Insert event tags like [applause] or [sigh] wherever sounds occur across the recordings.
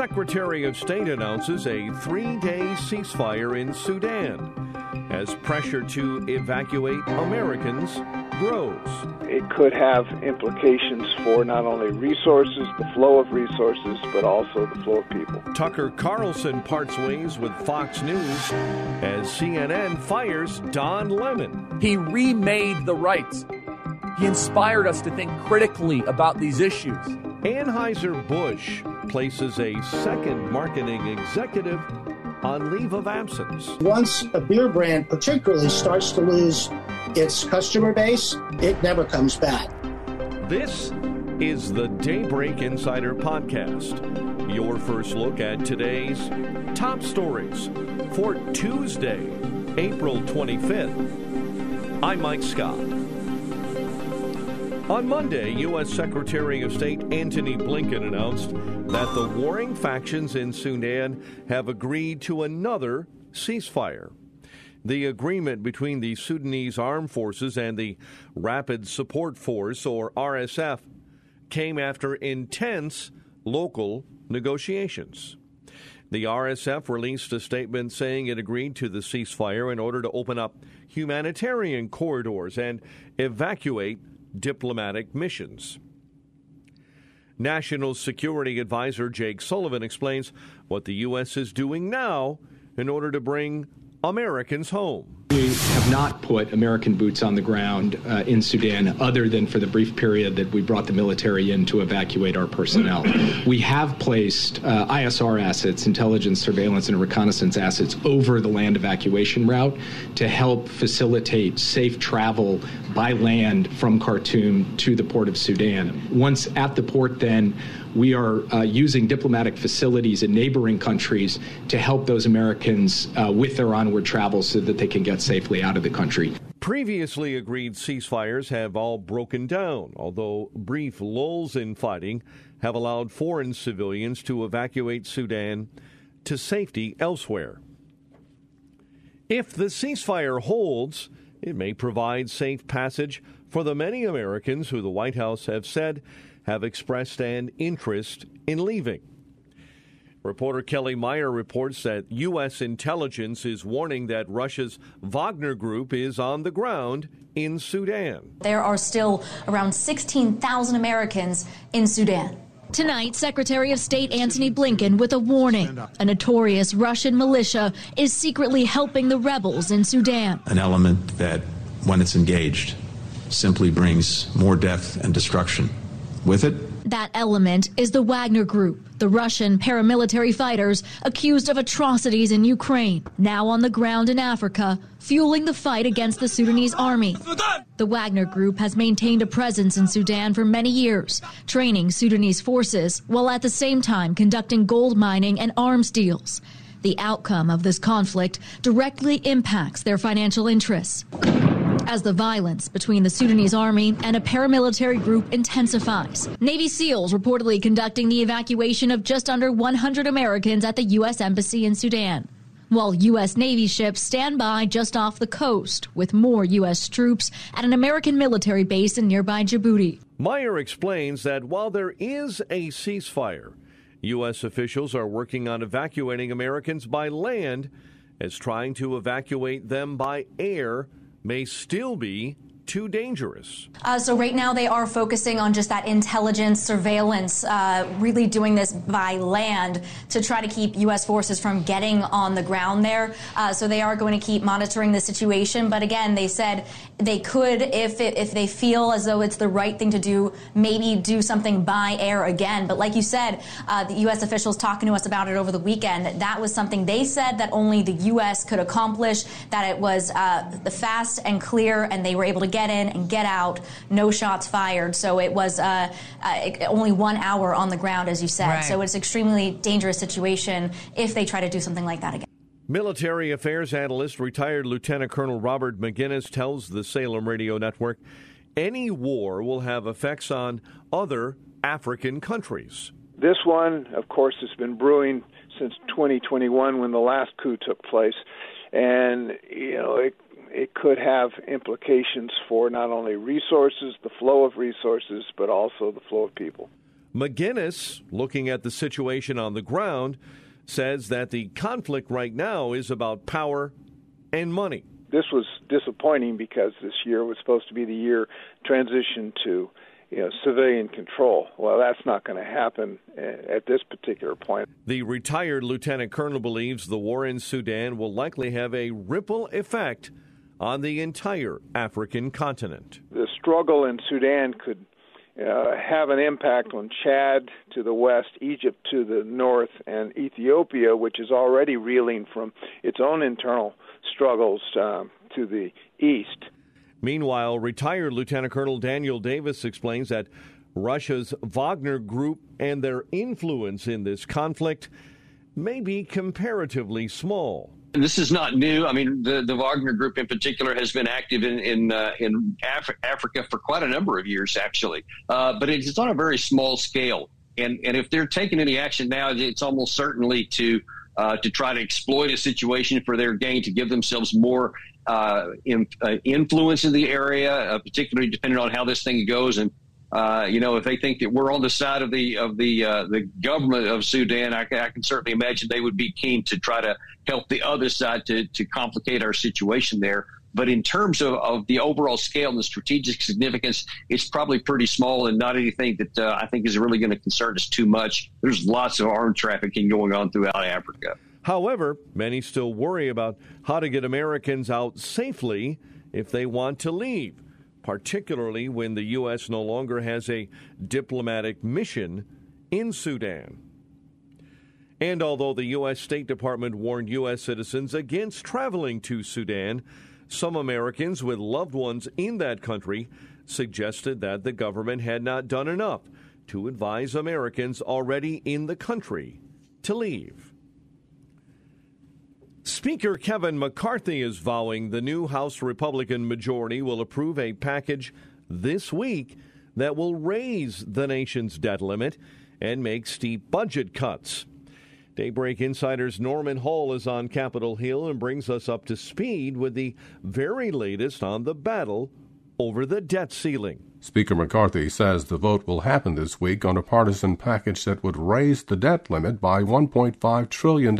Secretary of State announces a three day ceasefire in Sudan as pressure to evacuate Americans grows. It could have implications for not only resources, the flow of resources, but also the flow of people. Tucker Carlson parts ways with Fox News as CNN fires Don Lemon. He remade the rights. He inspired us to think critically about these issues. Anheuser-Busch places a second marketing executive on leave of absence. Once a beer brand particularly starts to lose its customer base, it never comes back. This is the Daybreak Insider Podcast, your first look at today's top stories for Tuesday, April 25th. I'm Mike Scott. On Monday, U.S. Secretary of State Antony Blinken announced that the warring factions in Sudan have agreed to another ceasefire. The agreement between the Sudanese armed forces and the Rapid Support Force, or RSF, came after intense local negotiations. The RSF released a statement saying it agreed to the ceasefire in order to open up humanitarian corridors and evacuate diplomatic missions. National Security Advisor Jake Sullivan explains what the U.S. is doing now in order to bring Americans home. We not put American boots on the ground uh, in Sudan other than for the brief period that we brought the military in to evacuate our personnel. We have placed uh, ISR assets, intelligence, surveillance, and reconnaissance assets over the land evacuation route to help facilitate safe travel by land from Khartoum to the port of Sudan. Once at the port, then we are uh, using diplomatic facilities in neighboring countries to help those Americans uh, with their onward travel so that they can get safely out of the country. Previously agreed ceasefires have all broken down, although brief lulls in fighting have allowed foreign civilians to evacuate Sudan to safety elsewhere. If the ceasefire holds, it may provide safe passage for the many Americans who the White House have said have expressed an interest in leaving. Reporter Kelly Meyer reports that U.S. intelligence is warning that Russia's Wagner Group is on the ground in Sudan. There are still around 16,000 Americans in Sudan. Tonight, Secretary of State Antony Blinken with a warning. A notorious Russian militia is secretly helping the rebels in Sudan. An element that, when it's engaged, simply brings more death and destruction with it. That element is the Wagner Group, the Russian paramilitary fighters accused of atrocities in Ukraine, now on the ground in Africa, fueling the fight against the Sudanese army. The Wagner Group has maintained a presence in Sudan for many years, training Sudanese forces while at the same time conducting gold mining and arms deals. The outcome of this conflict directly impacts their financial interests as the violence between the Sudanese army and a paramilitary group intensifies. Navy SEALs reportedly conducting the evacuation of just under 100 Americans at the U.S. Embassy in Sudan. While U.S. Navy ships stand by just off the coast with more U.S. troops at an American military base in nearby Djibouti. Meyer explains that while there is a ceasefire, U.S. officials are working on evacuating Americans by land as trying to evacuate them by air may still be too dangerous. Uh, so right now they are focusing on just that intelligence surveillance, uh, really doing this by land to try to keep U.S. forces from getting on the ground there. Uh, so they are going to keep monitoring the situation. But again, they said they could, if it, if they feel as though it's the right thing to do, maybe do something by air again. But like you said, uh, the U.S. officials talking to us about it over the weekend, that was something they said that only the U.S. could accomplish. That it was uh, the fast and clear, and they were able to get get in and get out, no shots fired. So it was uh, uh, only one hour on the ground, as you said. Right. So it's extremely dangerous situation if they try to do something like that again. Military affairs analyst, retired Lieutenant Colonel Robert Maginnis, tells the Salem Radio Network any war will have effects on other African countries. This one, of course, has been brewing since 2021 when the last coup took place, and you know it it could have implications for not only resources, the flow of resources, but also the flow of people. Maginnis, looking at the situation on the ground, says that the conflict right now is about power and money. This was disappointing because this year was supposed to be the year transition to you know, civilian control. Well, that's not going to happen eh, at this particular point. The retired lieutenant colonel believes the war in Sudan will likely have a ripple effect on the entire African continent. The struggle in Sudan could uh, have an impact on Chad to the west, Egypt to the north, and Ethiopia, which is already reeling from its own internal struggles uh, to the east. Meanwhile, retired Lieutenant Colonel Daniel Davis explains that Russia's Wagner Group and their influence in this conflict may be comparatively small. This is not new. I mean, the, the Wagner Group in particular has been active in in, uh, in Af- Africa for quite a number of years, actually. Uh, but it's on a very small scale. And and if they're taking any action now, it's almost certainly to uh, to try to exploit a situation for their gain, to give themselves more uh, in, uh, influence in the area, uh, particularly depending on how this thing goes. And uh, you know, if they think that we're on the side of the of the uh, the government of Sudan, I, I, can certainly imagine they would be keen to try to help the other side to to complicate our situation there. But in terms of, of the overall scale and the strategic significance, it's probably pretty small and not anything that uh, I think is really going to concern us too much. There's lots of armed trafficking going on throughout Africa. However, many still worry about how to get Americans out safely if they want to leave particularly when the U.S. no longer has a diplomatic mission in Sudan. And although the U.S. State Department warned U.S. citizens against traveling to Sudan, some Americans with loved ones in that country suggested that the government had not done enough to advise Americans already in the country to leave. Speaker Kevin McCarthy is vowing the new House Republican majority will approve a package this week that will raise the nation's debt limit and make steep budget cuts. Daybreak Insider's Norman Hall is on Capitol Hill and brings us up to speed with the very latest on the battle over the debt ceiling. Speaker McCarthy says the vote will happen this week on a partisan package that would raise the debt limit by $1.5 trillion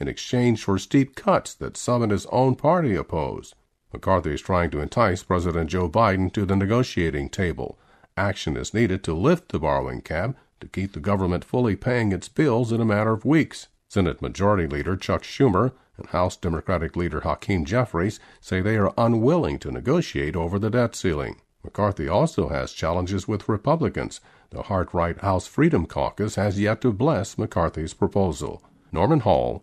in exchange for steep cuts that some in his own party oppose. McCarthy is trying to entice President Joe Biden to the negotiating table. Action is needed to lift the borrowing cap to keep the government fully paying its bills in a matter of weeks. Senate Majority Leader Chuck Schumer and House Democratic Leader Hakeem Jeffries say they are unwilling to negotiate over the debt ceiling. McCarthy also has challenges with Republicans. The Hart Right House Freedom Caucus has yet to bless McCarthy's proposal. Norman Hall,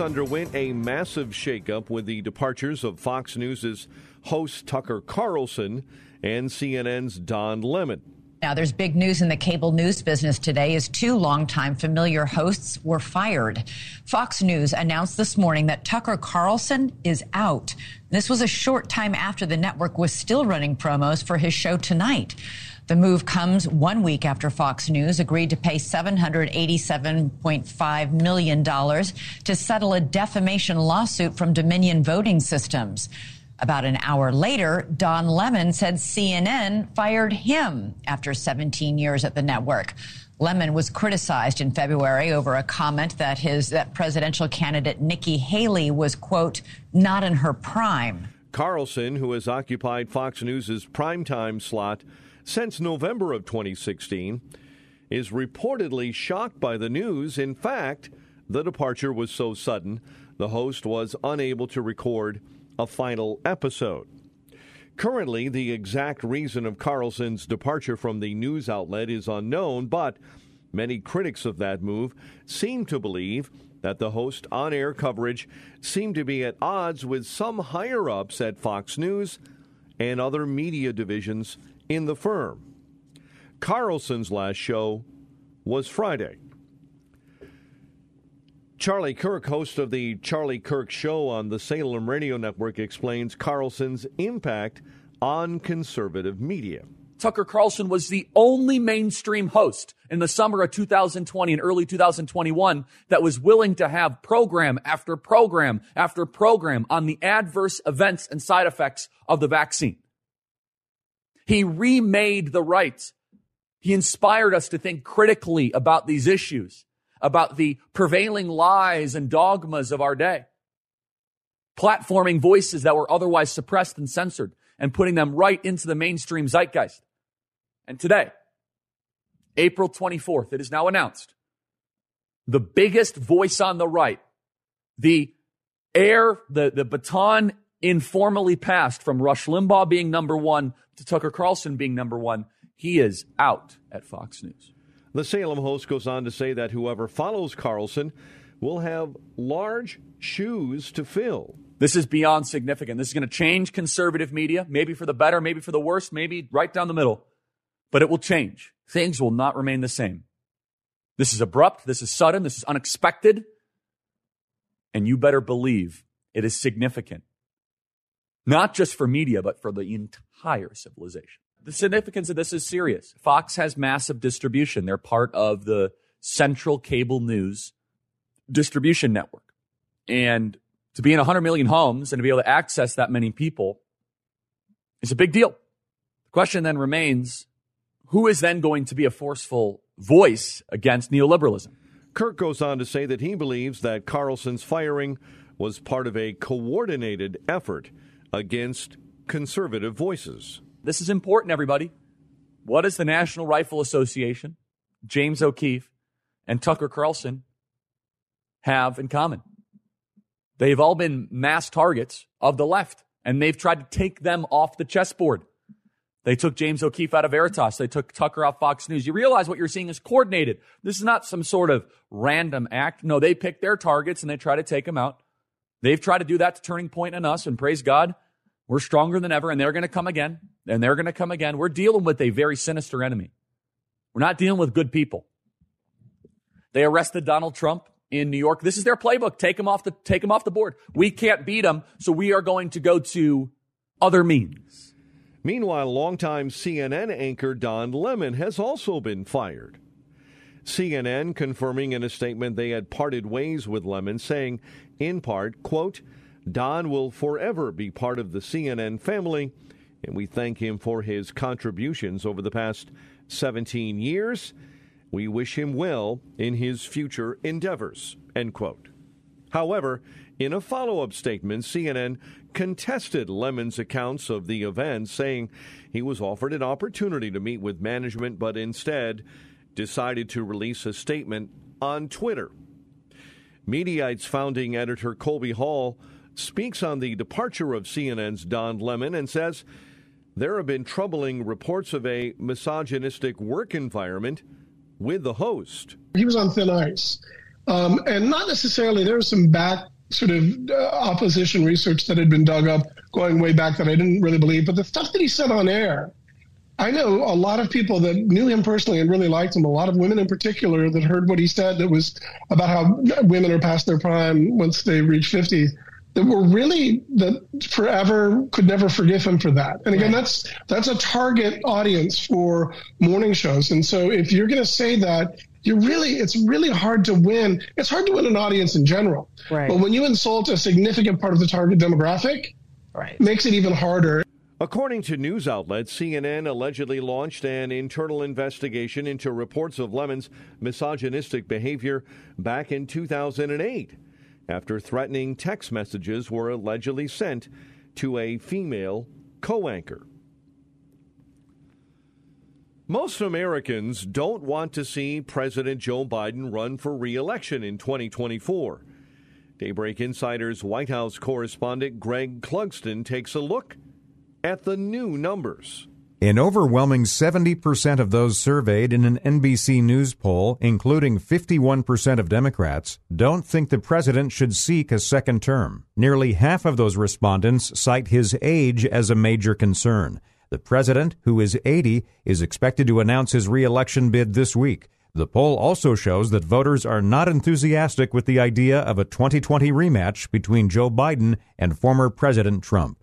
Underwent a massive shakeup with the departures of Fox News' host Tucker Carlson and CNN's Don Lemon. Now, there's big news in the cable news business today as two longtime familiar hosts were fired. Fox News announced this morning that Tucker Carlson is out. This was a short time after the network was still running promos for his show tonight. The move comes one week after Fox News agreed to pay $787.5 million to settle a defamation lawsuit from Dominion Voting Systems. About an hour later, Don Lemon said CNN fired him after 17 years at the network. Lemon was criticized in February over a comment that his that presidential candidate Nikki Haley was quote not in her prime. Carlson, who has occupied Fox News' primetime slot since November of 2016, is reportedly shocked by the news. In fact, the departure was so sudden, the host was unable to record a final episode. Currently, the exact reason of Carlson's departure from the news outlet is unknown, but many critics of that move seem to believe that the host on air coverage seemed to be at odds with some higher ups at Fox News and other media divisions in the firm. Carlson's last show was Friday. Charlie Kirk, host of the Charlie Kirk Show on the Salem Radio Network, explains Carlson's impact on conservative media. Tucker Carlson was the only mainstream host in the summer of 2020 and early 2021 that was willing to have program after program after program on the adverse events and side effects of the vaccine. He remade the right. He inspired us to think critically about these issues about the prevailing lies and dogmas of our day, platforming voices that were otherwise suppressed and censored and putting them right into the mainstream zeitgeist. And today, April 24th, it is now announced the biggest voice on the right, the air, the, the baton informally passed from Rush Limbaugh being number one to Tucker Carlson being number one. He is out at Fox News. The Salem host goes on to say that whoever follows Carlson will have large shoes to fill. This is beyond significant. This is going to change conservative media, maybe for the better, maybe for the worse, maybe right down the middle. But it will change. Things will not remain the same. This is abrupt. This is sudden. This is unexpected. And you better believe it is significant. Not just for media, but for the entire civilization the significance of this is serious. Fox has massive distribution. They're part of the central cable news distribution network. And to be in 100 million homes and to be able to access that many people is a big deal. The question then remains who is then going to be a forceful voice against neoliberalism? Kirk goes on to say that he believes that Carlson's firing was part of a coordinated effort against conservative voices. This is important, everybody. What does the National Rifle Association, James O'Keefe, and Tucker Carlson have in common? They've all been mass targets of the left, and they've tried to take them off the chessboard. They took James O'Keefe out of Veritas. They took Tucker off Fox News. You realize what you're seeing is coordinated. This is not some sort of random act. No, they pick their targets and they try to take them out. They've tried to do that to Turning Point and us, and praise God, we're stronger than ever, and they're going to come again and they're going to come again. We're dealing with a very sinister enemy. We're not dealing with good people. They arrested Donald Trump in New York. This is their playbook. Take him off the take him off the board. We can't beat him, so we are going to go to other means. Meanwhile, longtime CNN anchor Don Lemon has also been fired. CNN confirming in a statement they had parted ways with Lemon, saying, in part, quote, Don will forever be part of the CNN family and we thank him for his contributions over the past 17 years. We wish him well in his future endeavors. End quote. However, in a follow up statement, CNN contested Lemon's accounts of the event, saying he was offered an opportunity to meet with management, but instead decided to release a statement on Twitter. Mediaite's founding editor Colby Hall speaks on the departure of CNN's Don Lemon and says there have been troubling reports of a misogynistic work environment with the host. He was on thin ice. Um, and not necessarily, there was some back sort of uh, opposition research that had been dug up going way back that I didn't really believe. But the stuff that he said on air I know a lot of people that knew him personally and really liked him. A lot of women in particular that heard what he said that was about how women are past their prime once they reach 50 that were really that forever could never forgive him for that. And again, right. that's that's a target audience for morning shows. And so if you're going to say that, you're really it's really hard to win. It's hard to win an audience in general. Right. But when you insult a significant part of the target demographic, right. makes it even harder. According to news outlets, CNN allegedly launched an internal investigation into reports of Lemon's misogynistic behavior back in 2008 after threatening text messages were allegedly sent to a female co anchor. Most Americans don't want to see President Joe Biden run for re election in 2024. Daybreak Insider's White House correspondent Greg Clugston takes a look at the new numbers. An overwhelming 70% of those surveyed in an NBC News poll, including 51% of Democrats, don't think the president should seek a second term. Nearly half of those respondents cite his age as a major concern. The president, who is 80, is expected to announce his reelection bid this week. The poll also shows that voters are not enthusiastic with the idea of a 2020 rematch between Joe Biden and former President Trump.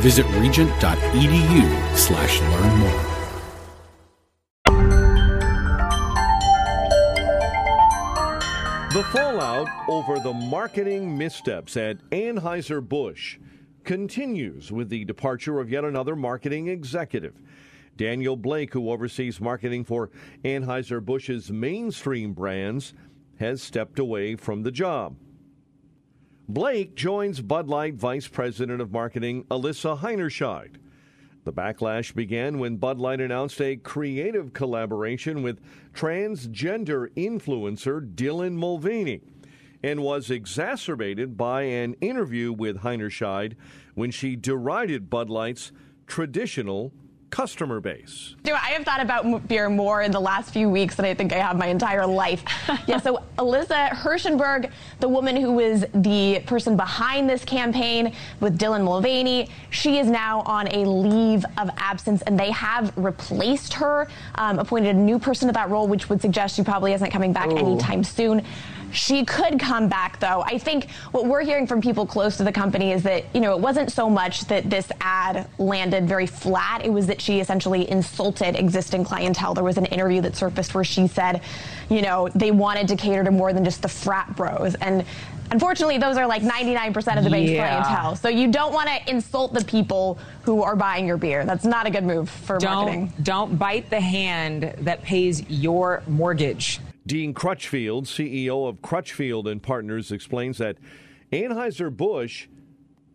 Visit regent.edu slash learn more. The fallout over the marketing missteps at Anheuser-Busch continues with the departure of yet another marketing executive. Daniel Blake, who oversees marketing for Anheuser-Busch's mainstream brands, has stepped away from the job. Blake joins Bud Light Vice President of Marketing Alyssa Heinerscheid. The backlash began when Bud Light announced a creative collaboration with transgender influencer Dylan Mulvaney and was exacerbated by an interview with Heinerscheid when she derided Bud Light's traditional customer base. Do I have thought about beer more in the last few weeks than I think I have my entire life. [laughs] yeah, so Alyssa Hirschenberg, the woman who was the person behind this campaign with Dylan Mulvaney, she is now on a leave of absence, and they have replaced her, um, appointed a new person to that role, which would suggest she probably isn't coming back Ooh. anytime soon. She could come back, though. I think what we're hearing from people close to the company is that, you know, it wasn't so much that this ad landed very flat. It was that she essentially insulted existing clientele. There was an interview that surfaced where she said, you know, they wanted to cater to more than just the frat bros. And unfortunately, those are like 99% of the base yeah. clientele. So you don't want to insult the people who are buying your beer. That's not a good move for don't, marketing. Don't bite the hand that pays your mortgage. Dean Crutchfield, CEO of Crutchfield and Partners, explains that Anheuser-Busch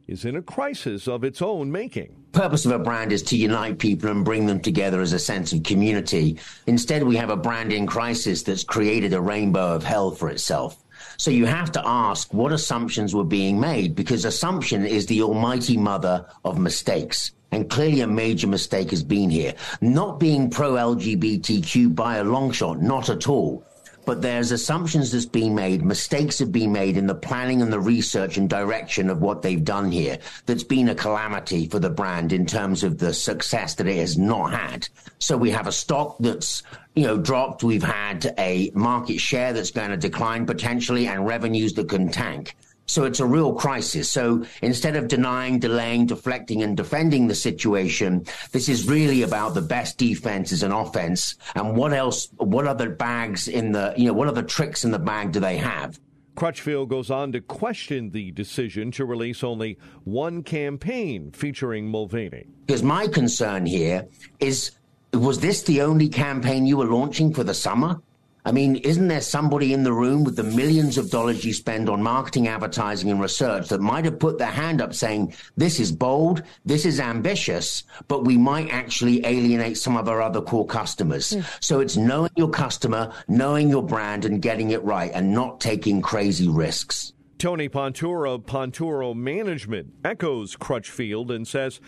is in a crisis of its own making. Purpose of a brand is to unite people and bring them together as a sense of community. Instead, we have a branding crisis that's created a rainbow of hell for itself. So you have to ask what assumptions were being made because assumption is the almighty mother of mistakes. And clearly a major mistake has been here. Not being pro LGBTQ by a long shot, not at all but there's assumptions that's been made, mistakes have been made in the planning and the research and direction of what they've done here. That's been a calamity for the brand in terms of the success that it has not had. So we have a stock that's you know dropped. We've had a market share that's going to decline potentially, and revenues that can tank. So it's a real crisis. So instead of denying, delaying, deflecting, and defending the situation, this is really about the best defense is an offense. And what else, what other bags in the, you know, what other tricks in the bag do they have? Crutchfield goes on to question the decision to release only one campaign featuring Mulvaney. Because my concern here is was this the only campaign you were launching for the summer? I mean, isn't there somebody in the room with the millions of dollars you spend on marketing, advertising, and research that might have put their hand up saying, this is bold, this is ambitious, but we might actually alienate some of our other core customers. Mm. So it's knowing your customer, knowing your brand, and getting it right, and not taking crazy risks. Tony Ponturo of Ponturo Management echoes Crutchfield and says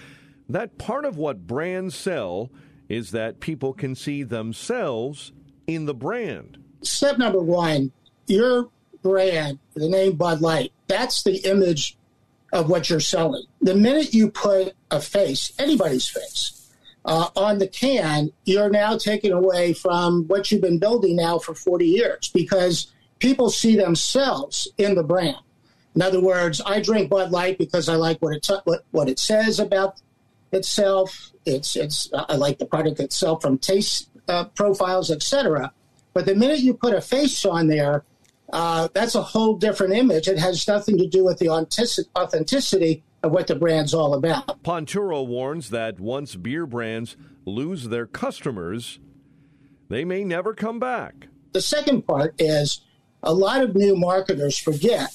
that part of what brands sell is that people can see themselves in the brand? Step number one, your brand, the name Bud Light, that's the image of what you're selling. The minute you put a face, anybody's face, uh, on the can, you're now taking away from what you've been building now for 40 years because people see themselves in the brand. In other words, I drink Bud Light because I like what it what, what it says about itself. It's it's I like the product itself from taste uh, profiles, etc. But the minute you put a face on there, uh, that's a whole different image. It has nothing to do with the authenticity of what the brand's all about. Ponturo warns that once beer brands lose their customers, they may never come back. The second part is a lot of new marketers forget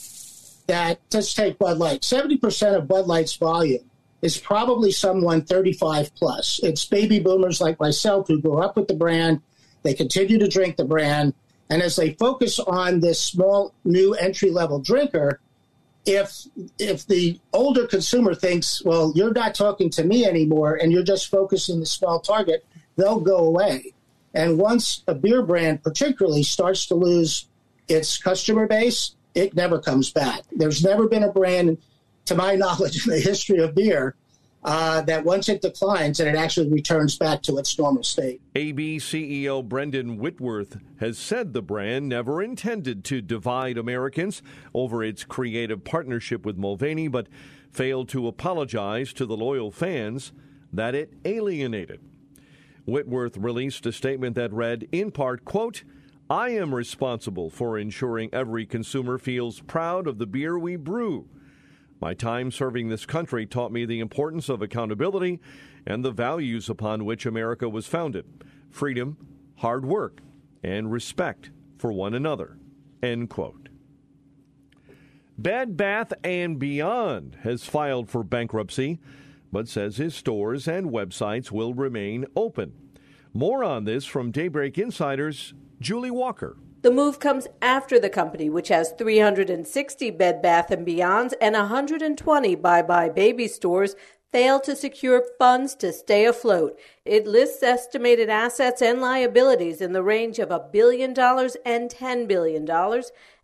that, let's take Bud Light, 70% of Bud Light's volume is probably someone 35 plus. It's baby boomers like myself who grew up with the brand. They continue to drink the brand. And as they focus on this small new entry level drinker, if if the older consumer thinks, well, you're not talking to me anymore and you're just focusing the small target, they'll go away. And once a beer brand particularly starts to lose its customer base, it never comes back. There's never been a brand to my [laughs] knowledge, in the history of beer, uh, that once it declines, and it actually returns back to its normal state. AB CEO Brendan Whitworth has said the brand never intended to divide Americans over its creative partnership with Mulvaney, but failed to apologize to the loyal fans that it alienated. Whitworth released a statement that read, in part, quote, I am responsible for ensuring every consumer feels proud of the beer we brew my time serving this country taught me the importance of accountability and the values upon which America was founded freedom, hard work, and respect for one another. End quote. Bed Bath and Beyond has filed for bankruptcy, but says his stores and websites will remain open. More on this from Daybreak Insiders, Julie Walker. The move comes after the company, which has 360 Bed Bath & Beyonds and 120 buybuy BABY stores, failed to secure funds to stay afloat. It lists estimated assets and liabilities in the range of a billion dollars and $10 billion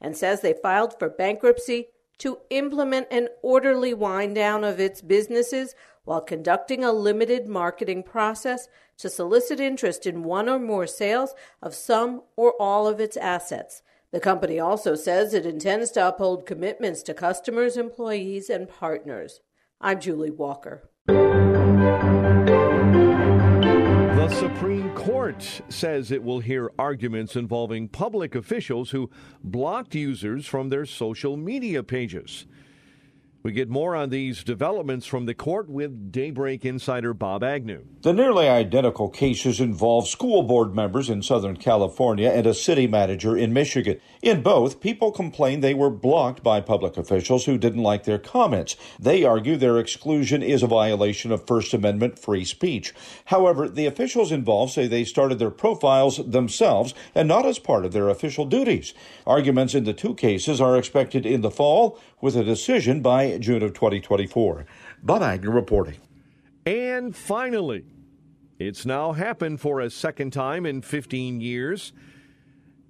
and says they filed for bankruptcy to implement an orderly wind down of its businesses while conducting a limited marketing process to solicit interest in one or more sales of some or all of its assets. The company also says it intends to uphold commitments to customers, employees, and partners. I'm Julie Walker. The Supreme Court says it will hear arguments involving public officials who blocked users from their social media pages. We get more on these developments from the court with Daybreak insider Bob Agnew. The nearly identical cases involve school board members in Southern California and a city manager in Michigan. In both, people complained they were blocked by public officials who didn't like their comments. They argue their exclusion is a violation of First Amendment free speech. However, the officials involved say they started their profiles themselves and not as part of their official duties. Arguments in the two cases are expected in the fall with a decision by June of 2024. Bob Agnew reporting. And finally, it's now happened for a second time in 15 years.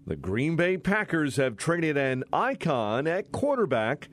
The Green Bay Packers have traded an icon at quarterback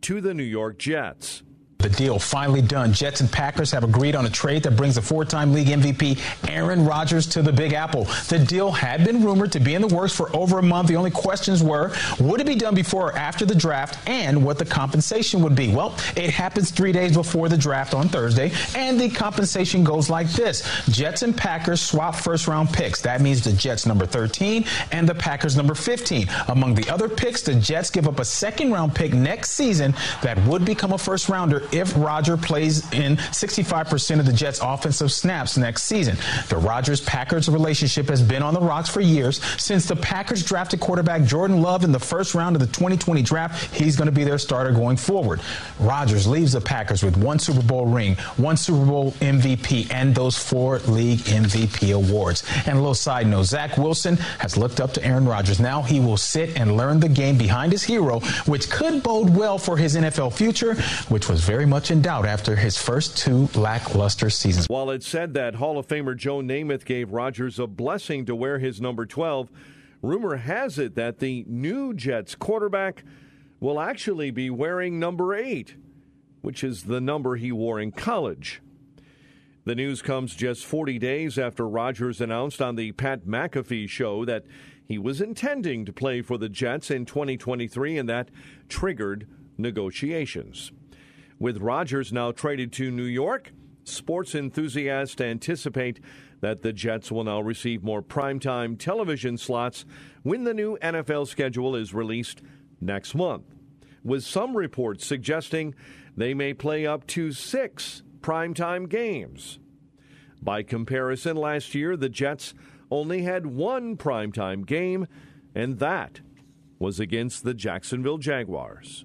to the New York Jets. The deal finally done. Jets and Packers have agreed on a trade that brings the four-time league MVP Aaron Rodgers to the Big Apple. The deal had been rumored to be in the works for over a month. The only questions were, would it be done before or after the draft and what the compensation would be? Well, it happens three days before the draft on Thursday, and the compensation goes like this. Jets and Packers swap first-round picks. That means the Jets number 13 and the Packers number 15. Among the other picks, the Jets give up a second-round pick next season that would become a first-rounder if Roger plays in 65% of the Jets' offensive snaps next season. The Rodgers Packers relationship has been on the rocks for years. Since the Packers drafted quarterback Jordan Love in the first round of the 2020 draft, he's going to be their starter going forward. Rodgers leaves the Packers with one Super Bowl ring, one Super Bowl MVP, and those four league MVP awards. And a little side note Zach Wilson has looked up to Aaron Rodgers. Now he will sit and learn the game behind his hero, which could bode well for his NFL future, which was very much in doubt after his first two lackluster seasons. While it's said that Hall of Famer Joe Namath gave Rodgers a blessing to wear his number 12, rumor has it that the new Jets quarterback will actually be wearing number 8, which is the number he wore in college. The news comes just 40 days after Rodgers announced on the Pat McAfee show that he was intending to play for the Jets in 2023, and that triggered negotiations. With Rodgers now traded to New York, sports enthusiasts anticipate that the Jets will now receive more primetime television slots when the new NFL schedule is released next month, with some reports suggesting they may play up to six primetime games. By comparison, last year the Jets only had one primetime game, and that was against the Jacksonville Jaguars.